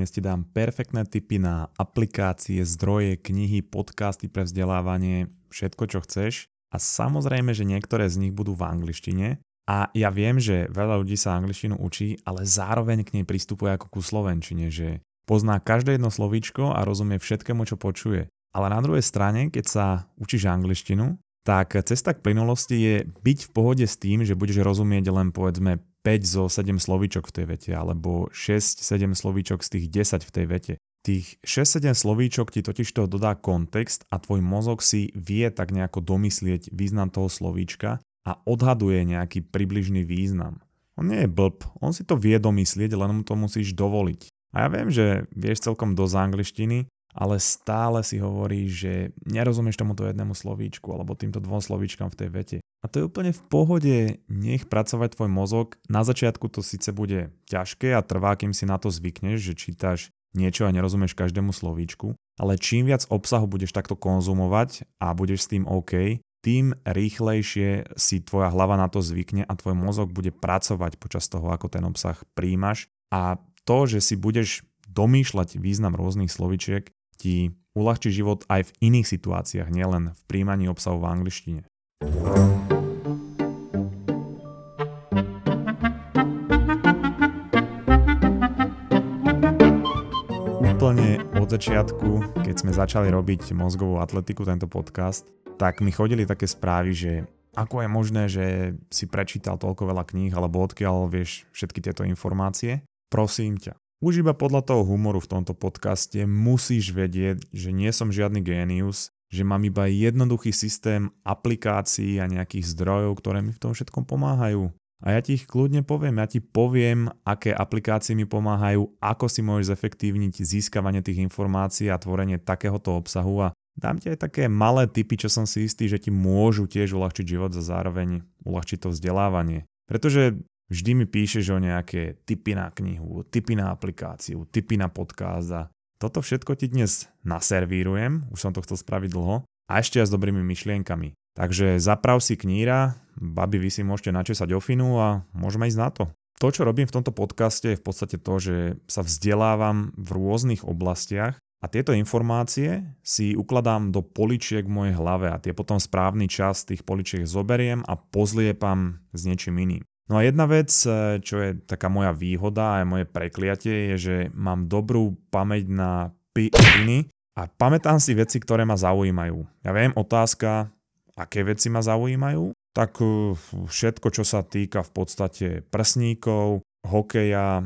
Dnes ti dám perfektné tipy na aplikácie, zdroje, knihy, podcasty pre vzdelávanie, všetko čo chceš. A samozrejme, že niektoré z nich budú v angličtine. A ja viem, že veľa ľudí sa angličtinu učí, ale zároveň k nej pristupuje ako ku slovenčine, že pozná každé jedno slovíčko a rozumie všetkému, čo počuje. Ale na druhej strane, keď sa učíš angličtinu, tak cesta k plynulosti je byť v pohode s tým, že budeš rozumieť len povedzme 5 zo 7 slovíčok v tej vete, alebo 6-7 slovíčok z tých 10 v tej vete. Tých 6-7 slovíčok ti totiž to dodá kontext a tvoj mozog si vie tak nejako domyslieť význam toho slovíčka a odhaduje nejaký približný význam. On nie je blb, on si to vie domyslieť, len mu to musíš dovoliť. A ja viem, že vieš celkom dosť angličtiny, ale stále si hovorí, že nerozumieš tomuto jednému slovíčku alebo týmto dvom slovíčkam v tej vete. A to je úplne v pohode, nech pracovať tvoj mozog. Na začiatku to síce bude ťažké a trvá, kým si na to zvykneš, že čítaš niečo a nerozumieš každému slovíčku, ale čím viac obsahu budeš takto konzumovať a budeš s tým OK, tým rýchlejšie si tvoja hlava na to zvykne a tvoj mozog bude pracovať počas toho, ako ten obsah príjmaš a to, že si budeš domýšľať význam rôznych slovičiek, ti uľahčí život aj v iných situáciách, nielen v príjmaní obsahu v angličtine. Úplne od začiatku, keď sme začali robiť mozgovú atletiku, tento podcast, tak mi chodili také správy, že ako je možné, že si prečítal toľko veľa kníh, alebo odkiaľ vieš všetky tieto informácie. Prosím ťa, už iba podľa toho humoru v tomto podcaste musíš vedieť, že nie som žiadny génius, že mám iba jednoduchý systém aplikácií a nejakých zdrojov, ktoré mi v tom všetkom pomáhajú. A ja ti ich kľudne poviem, ja ti poviem, aké aplikácie mi pomáhajú, ako si môžeš zefektívniť získavanie tých informácií a tvorenie takéhoto obsahu a dám ti aj také malé tipy, čo som si istý, že ti môžu tiež uľahčiť život a zároveň uľahčiť to vzdelávanie. Pretože Vždy mi píšeš o nejaké tipy na knihu, tipy na aplikáciu, tipy na podcast a toto všetko ti dnes naservírujem, už som to chcel spraviť dlho, a ešte aj s dobrými myšlienkami. Takže zaprav si kníra, babi vy si môžete načesať ofinu a môžeme ísť na to. To, čo robím v tomto podcaste je v podstate to, že sa vzdelávam v rôznych oblastiach a tieto informácie si ukladám do poličiek v mojej hlave a tie potom správny čas tých poličiek zoberiem a pozliepam s niečím iným. No a jedna vec, e, čo je taká moja výhoda a moje prekliatie, je, že mám dobrú pamäť na piny a pamätám si veci, ktoré ma zaujímajú. Ja viem, otázka, aké veci ma zaujímajú, tak e, všetko, čo sa týka v podstate prsníkov, hokeja,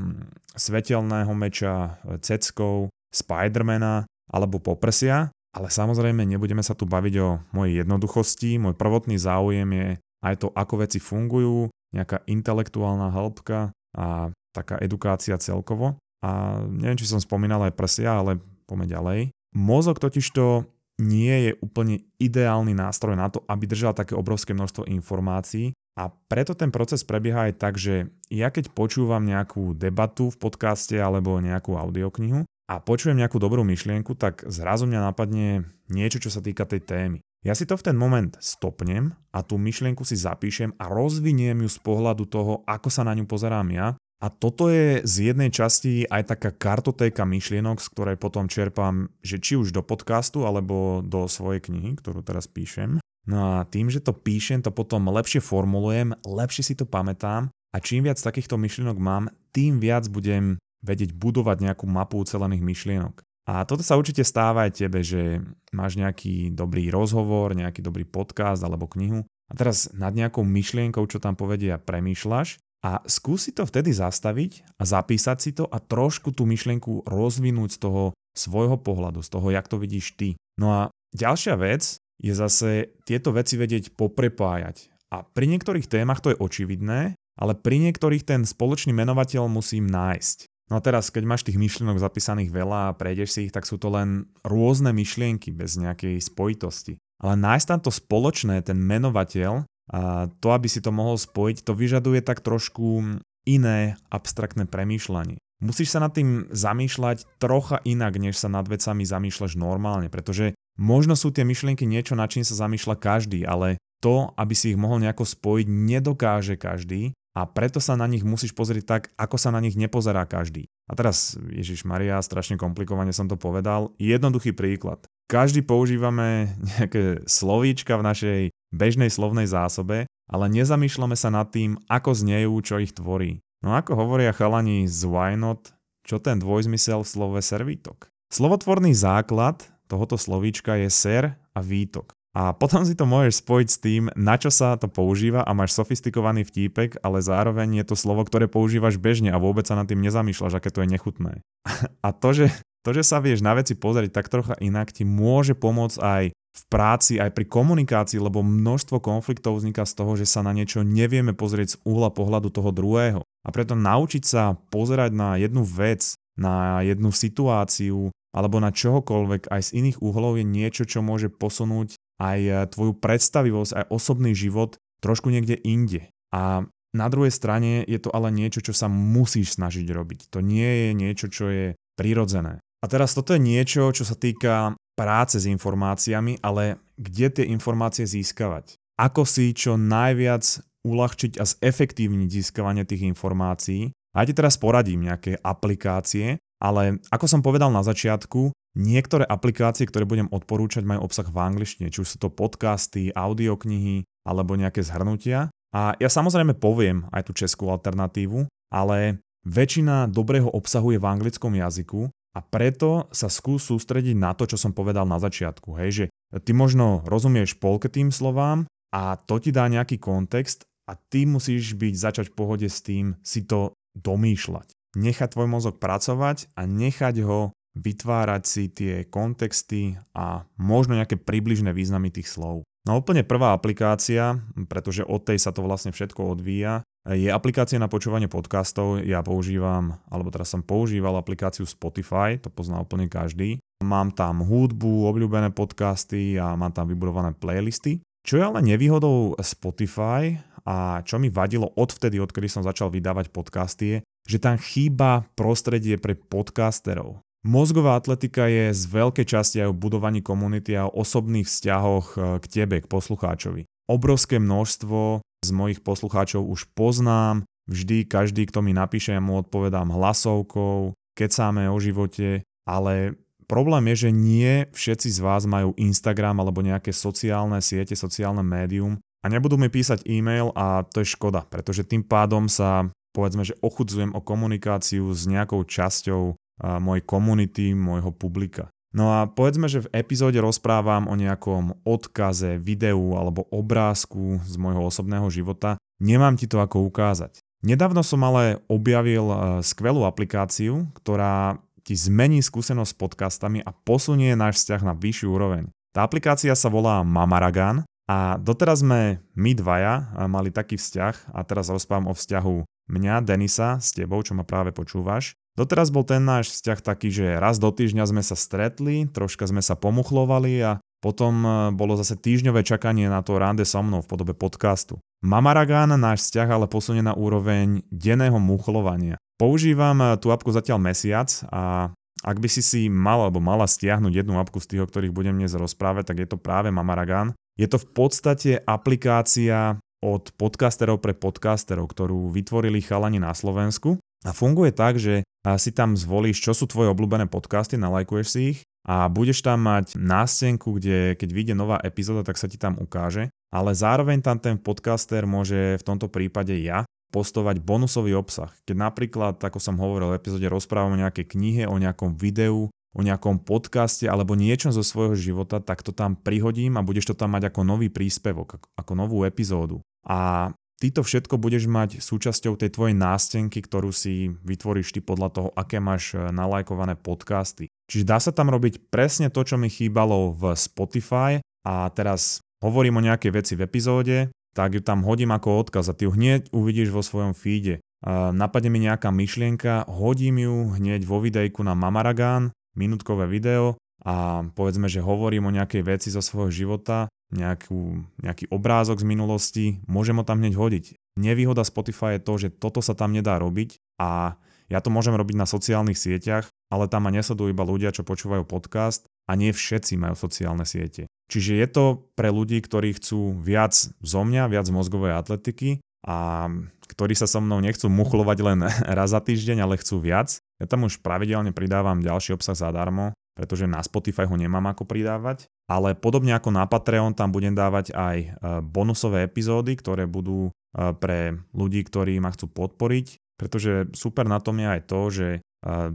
svetelného meča, e, ceckov, Spidermana alebo poprsia, ale samozrejme nebudeme sa tu baviť o mojej jednoduchosti. Môj prvotný záujem je aj to, ako veci fungujú, nejaká intelektuálna hĺbka a taká edukácia celkovo. A neviem, či som spomínal aj prsia, ale poďme ďalej. Mozog totižto nie je úplne ideálny nástroj na to, aby držal také obrovské množstvo informácií a preto ten proces prebieha aj tak, že ja keď počúvam nejakú debatu v podcaste alebo nejakú audioknihu a počujem nejakú dobrú myšlienku, tak zrazu mňa napadne niečo, čo sa týka tej témy. Ja si to v ten moment stopnem a tú myšlienku si zapíšem a rozviniem ju z pohľadu toho, ako sa na ňu pozerám ja. A toto je z jednej časti aj taká kartotéka myšlienok, z ktorej potom čerpám, že či už do podcastu alebo do svojej knihy, ktorú teraz píšem. No a tým, že to píšem, to potom lepšie formulujem, lepšie si to pamätám a čím viac takýchto myšlienok mám, tým viac budem vedieť budovať nejakú mapu ucelených myšlienok. A toto sa určite stáva aj tebe, že máš nejaký dobrý rozhovor, nejaký dobrý podcast alebo knihu a teraz nad nejakou myšlienkou, čo tam povedia, premýšľaš a skúsi to vtedy zastaviť a zapísať si to a trošku tú myšlienku rozvinúť z toho svojho pohľadu, z toho, jak to vidíš ty. No a ďalšia vec je zase tieto veci vedieť poprepájať. A pri niektorých témach to je očividné, ale pri niektorých ten spoločný menovateľ musím nájsť. No a teraz, keď máš tých myšlienok zapísaných veľa a prejdeš si ich, tak sú to len rôzne myšlienky bez nejakej spojitosti. Ale nájsť tam to spoločné, ten menovateľ, a to, aby si to mohol spojiť, to vyžaduje tak trošku iné abstraktné premýšľanie. Musíš sa nad tým zamýšľať trocha inak, než sa nad vecami zamýšľaš normálne, pretože možno sú tie myšlienky niečo, nad čím sa zamýšľa každý, ale to, aby si ich mohol nejako spojiť, nedokáže každý a preto sa na nich musíš pozrieť tak, ako sa na nich nepozerá každý. A teraz, Ježiš Maria, strašne komplikovane som to povedal, jednoduchý príklad. Každý používame nejaké slovíčka v našej bežnej slovnej zásobe, ale nezamýšľame sa nad tým, ako znejú, čo ich tvorí. No ako hovoria chalani z Why Not, čo ten dvojzmysel v slove servítok. Slovotvorný základ tohoto slovíčka je ser a výtok. A potom si to môžeš spojiť s tým, na čo sa to používa a máš sofistikovaný vtípek, ale zároveň je to slovo, ktoré používaš bežne a vôbec sa nad tým nezamýšľaš, aké to je nechutné. A to, že, to, že sa vieš na veci pozrieť tak trocha inak, ti môže pomôcť aj v práci, aj pri komunikácii, lebo množstvo konfliktov vzniká z toho, že sa na niečo nevieme pozrieť z uhla pohľadu toho druhého. A preto naučiť sa pozerať na jednu vec, na jednu situáciu alebo na čohokoľvek aj z iných uhlov je niečo, čo môže posunúť aj e, tvoju predstavivosť, aj osobný život trošku niekde inde. A na druhej strane je to ale niečo, čo sa musíš snažiť robiť. To nie je niečo, čo je prirodzené. A teraz toto je niečo, čo sa týka práce s informáciami, ale kde tie informácie získavať? Ako si čo najviac uľahčiť a zefektívniť získavanie tých informácií? A ja ti teraz poradím nejaké aplikácie, ale ako som povedal na začiatku, Niektoré aplikácie, ktoré budem odporúčať, majú obsah v angličtine, či už sú to podcasty, audioknihy alebo nejaké zhrnutia. A ja samozrejme poviem aj tú českú alternatívu, ale väčšina dobrého obsahu je v anglickom jazyku a preto sa skús sústrediť na to, čo som povedal na začiatku. Hej, že ty možno rozumieš polke tým slovám a to ti dá nejaký kontext a ty musíš byť začať v pohode s tým si to domýšľať. Nechať tvoj mozog pracovať a nechať ho vytvárať si tie kontexty a možno nejaké približné významy tých slov. No úplne prvá aplikácia, pretože od tej sa to vlastne všetko odvíja, je aplikácia na počúvanie podcastov. Ja používam, alebo teraz som používal aplikáciu Spotify, to pozná úplne každý. Mám tam hudbu, obľúbené podcasty a mám tam vybudované playlisty. Čo je ale nevýhodou Spotify a čo mi vadilo odvtedy, odkedy som začal vydávať podcasty je, že tam chýba prostredie pre podcasterov. Mozgová atletika je z veľkej časti aj o budovaní komunity a o osobných vzťahoch e, k tebe, k poslucháčovi. Obrovské množstvo z mojich poslucháčov už poznám, vždy každý, kto mi napíše, ja mu odpovedám hlasovkou, kecáme o živote, ale problém je, že nie všetci z vás majú Instagram alebo nejaké sociálne siete, sociálne médium a nebudú mi písať e-mail a to je škoda, pretože tým pádom sa povedzme, že ochudzujem o komunikáciu s nejakou časťou mojej komunity, môjho publika. No a povedzme, že v epizóde rozprávam o nejakom odkaze, videu alebo obrázku z môjho osobného života. Nemám ti to ako ukázať. Nedávno som ale objavil e, skvelú aplikáciu, ktorá ti zmení skúsenosť s podcastami a posunie náš vzťah na vyššiu úroveň. Tá aplikácia sa volá Mamaragan a doteraz sme my dvaja e, mali taký vzťah a teraz rozprávam o vzťahu mňa, Denisa, s tebou, čo ma práve počúvaš. Doteraz bol ten náš vzťah taký, že raz do týždňa sme sa stretli, troška sme sa pomuchlovali a potom e, bolo zase týždňové čakanie na to rande so mnou v podobe podcastu. Mamaragán náš vzťah ale posunie na úroveň denného muchlovania. Používam e, tú apku zatiaľ mesiac a ak by si si mal alebo mala stiahnuť jednu apku z tých, o ktorých budem dnes rozprávať, tak je to práve Mamaragán. Je to v podstate aplikácia od podcasterov pre podcasterov, ktorú vytvorili chalani na Slovensku a funguje tak, že si tam zvolíš, čo sú tvoje obľúbené podcasty, nalajkuješ si ich a budeš tam mať nástenku, kde keď vyjde nová epizóda, tak sa ti tam ukáže. Ale zároveň tam ten podcaster môže v tomto prípade ja postovať bonusový obsah. Keď napríklad, ako som hovoril v epizóde, rozprávam o nejakej knihe, o nejakom videu, o nejakom podcaste alebo niečom zo svojho života, tak to tam prihodím a budeš to tam mať ako nový príspevok, ako, novú epizódu. A ty to všetko budeš mať súčasťou tej tvojej nástenky, ktorú si vytvoríš ty podľa toho, aké máš e, nalajkované podcasty. Čiže dá sa tam robiť presne to, čo mi chýbalo v Spotify a teraz hovorím o nejakej veci v epizóde, tak ju tam hodím ako odkaz a ty ju hneď uvidíš vo svojom feede. Napadne mi nejaká myšlienka, hodím ju hneď vo videjku na Mamaragán, minútkové video a povedzme, že hovorím o nejakej veci zo svojho života nejakú, nejaký obrázok z minulosti, môžem ho tam hneď hodiť. Nevýhoda Spotify je to, že toto sa tam nedá robiť a ja to môžem robiť na sociálnych sieťach, ale tam ma nesledujú iba ľudia, čo počúvajú podcast a nie všetci majú sociálne siete. Čiže je to pre ľudí, ktorí chcú viac zo mňa, viac mozgovej atletiky a ktorí sa so mnou nechcú muchlovať len raz za týždeň, ale chcú viac. Ja tam už pravidelne pridávam ďalší obsah zadarmo, pretože na Spotify ho nemám ako pridávať. Ale podobne ako na Patreon tam budem dávať aj e, bonusové epizódy, ktoré budú e, pre ľudí, ktorí ma chcú podporiť. Pretože super na tom je aj to, že e,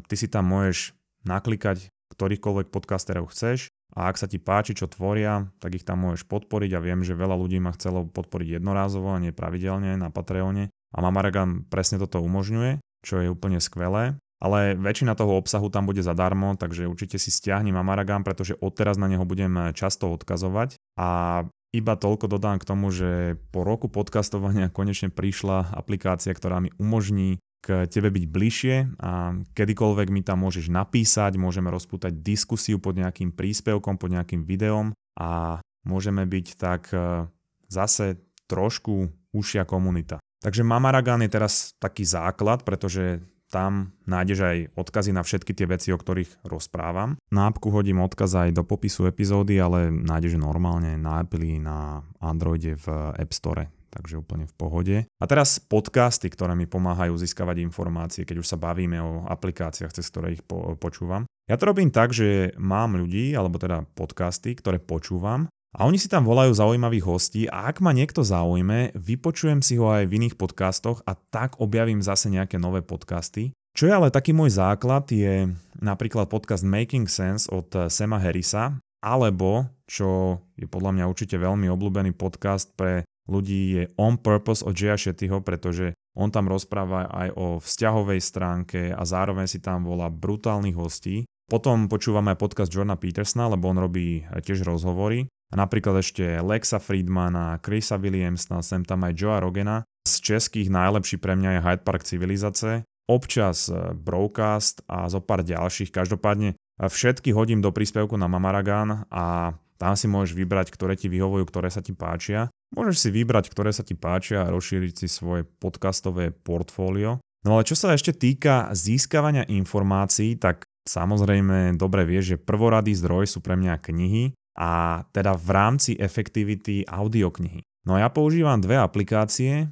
ty si tam môžeš naklikať ktorýchkoľvek podcasterov chceš a ak sa ti páči, čo tvoria, tak ich tam môžeš podporiť a viem, že veľa ľudí ma chcelo podporiť jednorázovo a nie pravidelne na Patreone a Mamaragan presne toto umožňuje, čo je úplne skvelé. Ale väčšina toho obsahu tam bude zadarmo, takže určite si stiahni Mamaragan, pretože odteraz na neho budem často odkazovať. A iba toľko dodám k tomu, že po roku podcastovania konečne prišla aplikácia, ktorá mi umožní k tebe byť bližšie a kedykoľvek mi tam môžeš napísať, môžeme rozpútať diskusiu pod nejakým príspevkom, pod nejakým videom a môžeme byť tak e, zase trošku užšia komunita. Takže Mamaragan je teraz taký základ, pretože tam nájdeš aj odkazy na všetky tie veci, o ktorých rozprávam. Na appku hodím odkaz aj do popisu epizódy, ale nájdeš normálne na Apple, na Androide v App Store takže úplne v pohode. A teraz podcasty, ktoré mi pomáhajú získavať informácie, keď už sa bavíme o aplikáciách, cez ktoré ich po- počúvam. Ja to robím tak, že mám ľudí, alebo teda podcasty, ktoré počúvam a oni si tam volajú zaujímavých hostí a ak ma niekto zaujme, vypočujem si ho aj v iných podcastoch a tak objavím zase nejaké nové podcasty. Čo je ale taký môj základ je napríklad podcast Making Sense od Sema Harrisa, alebo, čo je podľa mňa určite veľmi obľúbený podcast pre ľudí je On Purpose od Jaya Shettyho, pretože on tam rozpráva aj o vzťahovej stránke a zároveň si tam volá brutálnych hostí. Potom počúvame aj podcast Jorna Petersona, lebo on robí tiež rozhovory. Napríklad ešte Lexa Friedmana, Chrisa Williamsona, sem tam aj Joea Rogena. Z českých najlepší pre mňa je Hyde Park Civilizace, občas e, Broadcast a zo pár ďalších. Každopádne všetky hodím do príspevku na Mamaragan a tam si môžeš vybrať, ktoré ti vyhovujú, ktoré sa ti páčia. Môžeš si vybrať, ktoré sa ti páčia a rozšíriť si svoje podcastové portfólio. No ale čo sa ešte týka získavania informácií, tak samozrejme dobre vieš, že prvoradý zdroj sú pre mňa knihy a teda v rámci efektivity audioknihy. No ja používam dve aplikácie.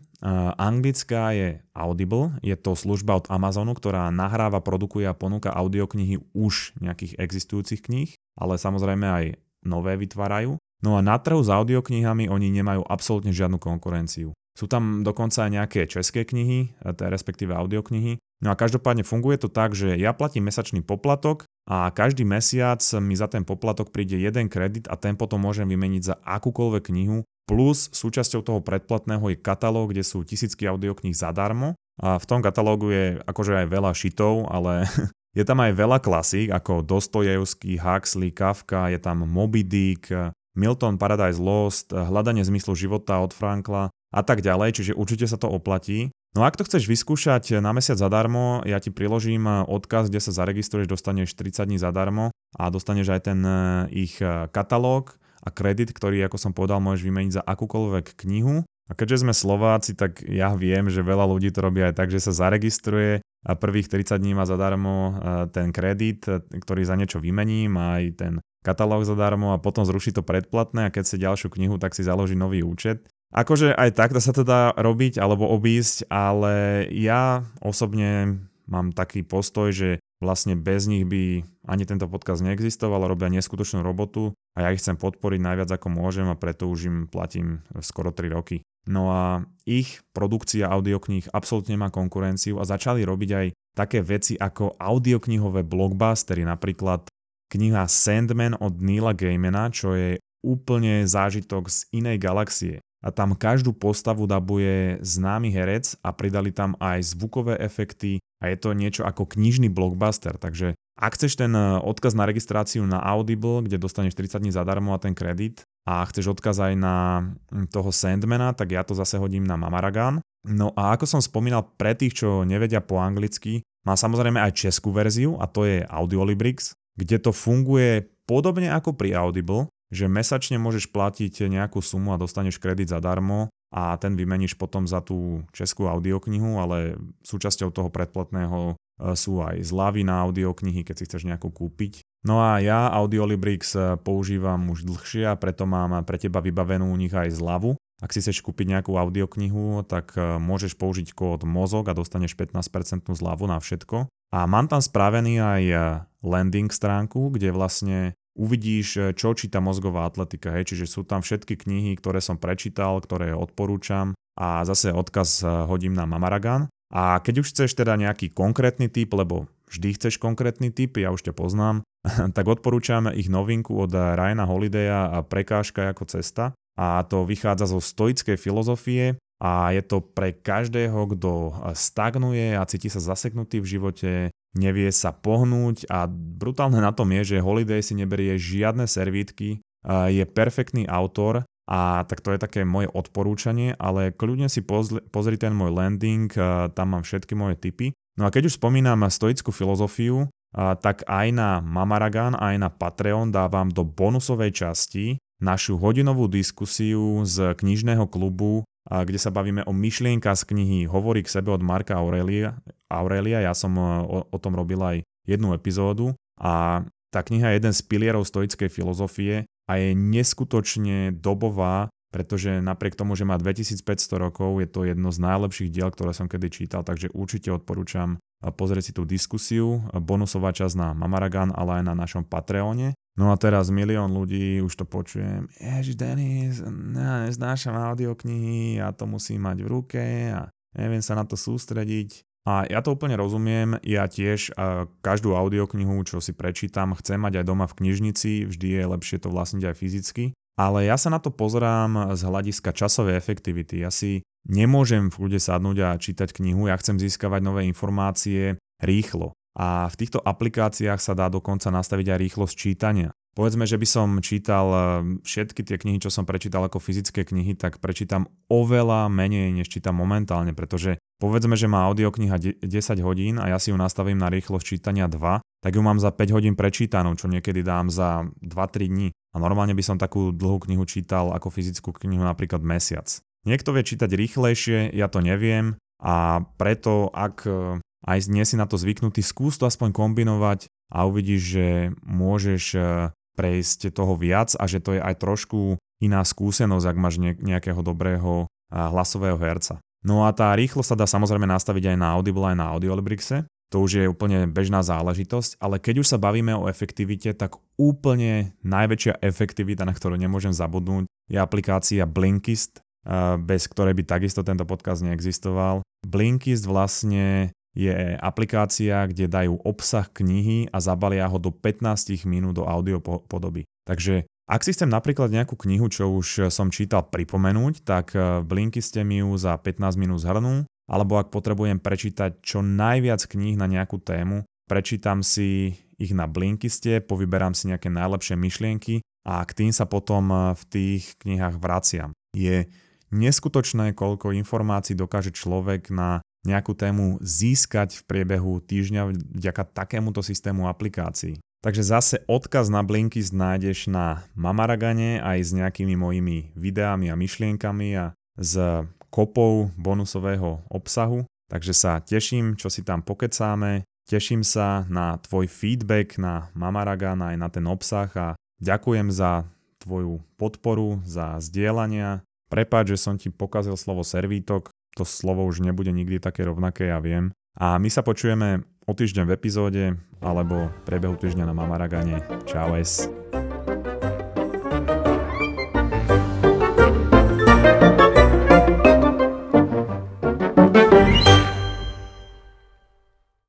anglická je Audible, je to služba od Amazonu, ktorá nahráva, produkuje a ponúka audioknihy už nejakých existujúcich kníh, ale samozrejme aj nové vytvárajú. No a na trhu s audioknihami oni nemajú absolútne žiadnu konkurenciu. Sú tam dokonca aj nejaké české knihy, respektíve audioknihy. No a každopádne funguje to tak, že ja platím mesačný poplatok a každý mesiac mi za ten poplatok príde jeden kredit a ten potom môžem vymeniť za akúkoľvek knihu. Plus súčasťou toho predplatného je katalóg, kde sú tisícky audiokníh zadarmo. A v tom katalógu je akože aj veľa šitov, ale je tam aj veľa klasík ako Dostojevský, Huxley, Kafka, je tam Moby Dick, Milton Paradise Lost, Hľadanie zmyslu života od Frankla a tak ďalej, čiže určite sa to oplatí. No a ak to chceš vyskúšať na mesiac zadarmo, ja ti priložím odkaz, kde sa zaregistruješ, dostaneš 30 dní zadarmo a dostaneš aj ten eh, ich eh, katalóg a kredit, ktorý, ako som povedal, môžeš vymeniť za akúkoľvek knihu. A keďže sme Slováci, tak ja viem, že veľa ľudí to robí aj tak, že sa zaregistruje a prvých 30 dní má zadarmo eh, ten kredit, ktorý za niečo vymením aj ten katalóg zadarmo a potom zruší to predplatné a keď si ďalšiu knihu, tak si založí nový účet. Akože aj takto sa to dá robiť alebo obísť, ale ja osobne mám taký postoj, že vlastne bez nich by ani tento podcast neexistoval, robia neskutočnú robotu a ja ich chcem podporiť najviac ako môžem a preto už im platím skoro 3 roky. No a ich produkcia audiokníh absolútne má konkurenciu a začali robiť aj také veci ako audioknihové blockbustery, napríklad kniha Sandman od Neila Gaimana, čo je úplne zážitok z inej galaxie. A tam každú postavu dabuje známy herec a pridali tam aj zvukové efekty a je to niečo ako knižný blockbuster. Takže ak chceš ten eh, odkaz na registráciu na Audible, kde dostaneš 30 dní zadarmo a ten kredit a chceš odkaz aj na toho Sandmana, tak ja to zase hodím na Mamaragan. No a ako som spomínal pre tých, čo nevedia po anglicky, má samozrejme aj českú verziu a to je Audiolibrix kde to funguje podobne ako pri Audible, že mesačne môžeš platiť nejakú sumu a dostaneš kredit zadarmo a ten vymeníš potom za tú českú audioknihu, ale súčasťou toho predplatného e, sú aj zľavy na audioknihy, keď si chceš nejakú kúpiť. No a ja Audiolibrix e, používam už dlhšie a preto mám pre teba vybavenú u nich aj zľavu. ak si chceš kúpiť nejakú audioknihu, tak e, môžeš použiť kód MOZOG a dostaneš 15% zľavu na všetko. A mám tam spravený aj landing stránku, kde vlastne uvidíš, e, čo číta mozgová atletika. Hej. Čiže sú tam všetky knihy, ktoré som prečítal, ktoré odporúčam a zase odkaz hodím na Mamaragan. A keď už chceš teda nejaký konkrétny typ, lebo vždy chceš konkrétny typ, ja už ťa poznám, tak odporúčam ich novinku od Ryana Holidaya a Prekážka ako cesta a to vychádza zo stoickej filozofie a je to pre každého, kto stagnuje a cíti sa zaseknutý v živote, nevie sa pohnúť a brutálne na tom je, že Holiday si neberie žiadne servítky, je perfektný autor a tak to je také moje odporúčanie, ale kľudne si pozri, pozri ten môj landing, tam mám všetky moje tipy. No a keď už spomínam stoickú filozofiu, tak aj na Mamaragan, aj na Patreon dávam do bonusovej časti našu hodinovú diskusiu z knižného klubu, kde sa bavíme o myšlienka z knihy Hovorí k sebe od Marka Aurelia. Aurelia. Ja som e, o, o tom robil aj jednu epizódu a tá kniha je jeden z pilierov stoickej filozofie a je neskutočne dobová, pretože napriek tomu, že má 2500 rokov, je to jedno z najlepších diel, ktoré som kedy čítal, takže určite odporúčam pozrieť si tú diskusiu, bonusová časť na Mamaragan, ale aj na našom Patreone. No a teraz milión ľudí už to počujem. Ježiš, Denis, ja neznášam audioknihy, ja to musím mať v ruke a neviem sa na to sústrediť. A ja to úplne rozumiem, ja tiež každú audioknihu, čo si prečítam, chcem mať aj doma v knižnici, vždy je lepšie to vlastniť aj fyzicky. Ale ja sa na to pozerám z hľadiska časovej efektivity. Ja si nemôžem v kľude sadnúť a čítať knihu, ja chcem získavať nové informácie rýchlo. A v týchto aplikáciách sa dá dokonca nastaviť aj rýchlosť čítania. Povedzme, že by som čítal eh, všetky tie knihy, čo som prečítal ako fyzické knihy, tak prečítam oveľa menej, než čítam momentálne, pretože povedzme, že má audiokniha 10 hodín a ja si ju nastavím na rýchlosť čítania 2, tak ju mám za 5 hodín prečítanú, čo niekedy dám za 2-3 dní. A normálne by som takú dlhú knihu čítal ako fyzickú knihu napríklad mesiac. Niekto vie čítať rýchlejšie, ja to neviem a preto ak eh, aj nie si na to zvyknutý, skús to aspoň kombinovať a uvidíš, že môžeš eh, prejsť toho viac a že to je aj trošku iná skúsenosť, ak máš nejakého dobrého hlasového herca. No a tá rýchlosť sa dá samozrejme nastaviť aj na Audible, aj na Audiolibrixe. To už je úplne bežná záležitosť, ale keď už sa bavíme o efektivite, tak úplne najväčšia efektivita, na ktorú nemôžem zabudnúť, je aplikácia Blinkist, bez ktorej by takisto tento podcast neexistoval. Blinkist vlastne je aplikácia, kde dajú obsah knihy a zabalia ho do 15 minút do audio podoby. Takže ak si chcem napríklad nejakú knihu, čo už som čítal, pripomenúť, tak v eh, Blinkiste mi ju za 15 minút zhrnú, alebo ak potrebujem prečítať čo najviac kníh na nejakú tému, prečítam si ich na Blinkiste, povyberám si nejaké najlepšie myšlienky a k tým sa potom eh, v tých knihách vraciam. Je neskutočné, koľko informácií dokáže človek na nejakú tému získať v priebehu týždňa vďaka takémuto systému aplikácií. Takže zase odkaz na Blinkist nájdeš na Mamaragane aj s nejakými mojimi videami a myšlienkami a s kopou bonusového obsahu. Takže sa teším, čo si tam pokecáme, teším sa na tvoj feedback na Mamaragan aj na ten obsah a ďakujem za tvoju podporu, za zdieľania. Prepáč, že som ti pokazil slovo servítok, to slovo už nebude nikdy také rovnaké, ja viem. A my sa počujeme o týždeň v epizóde alebo prebehu týždňa na Mamaragane. Čau es.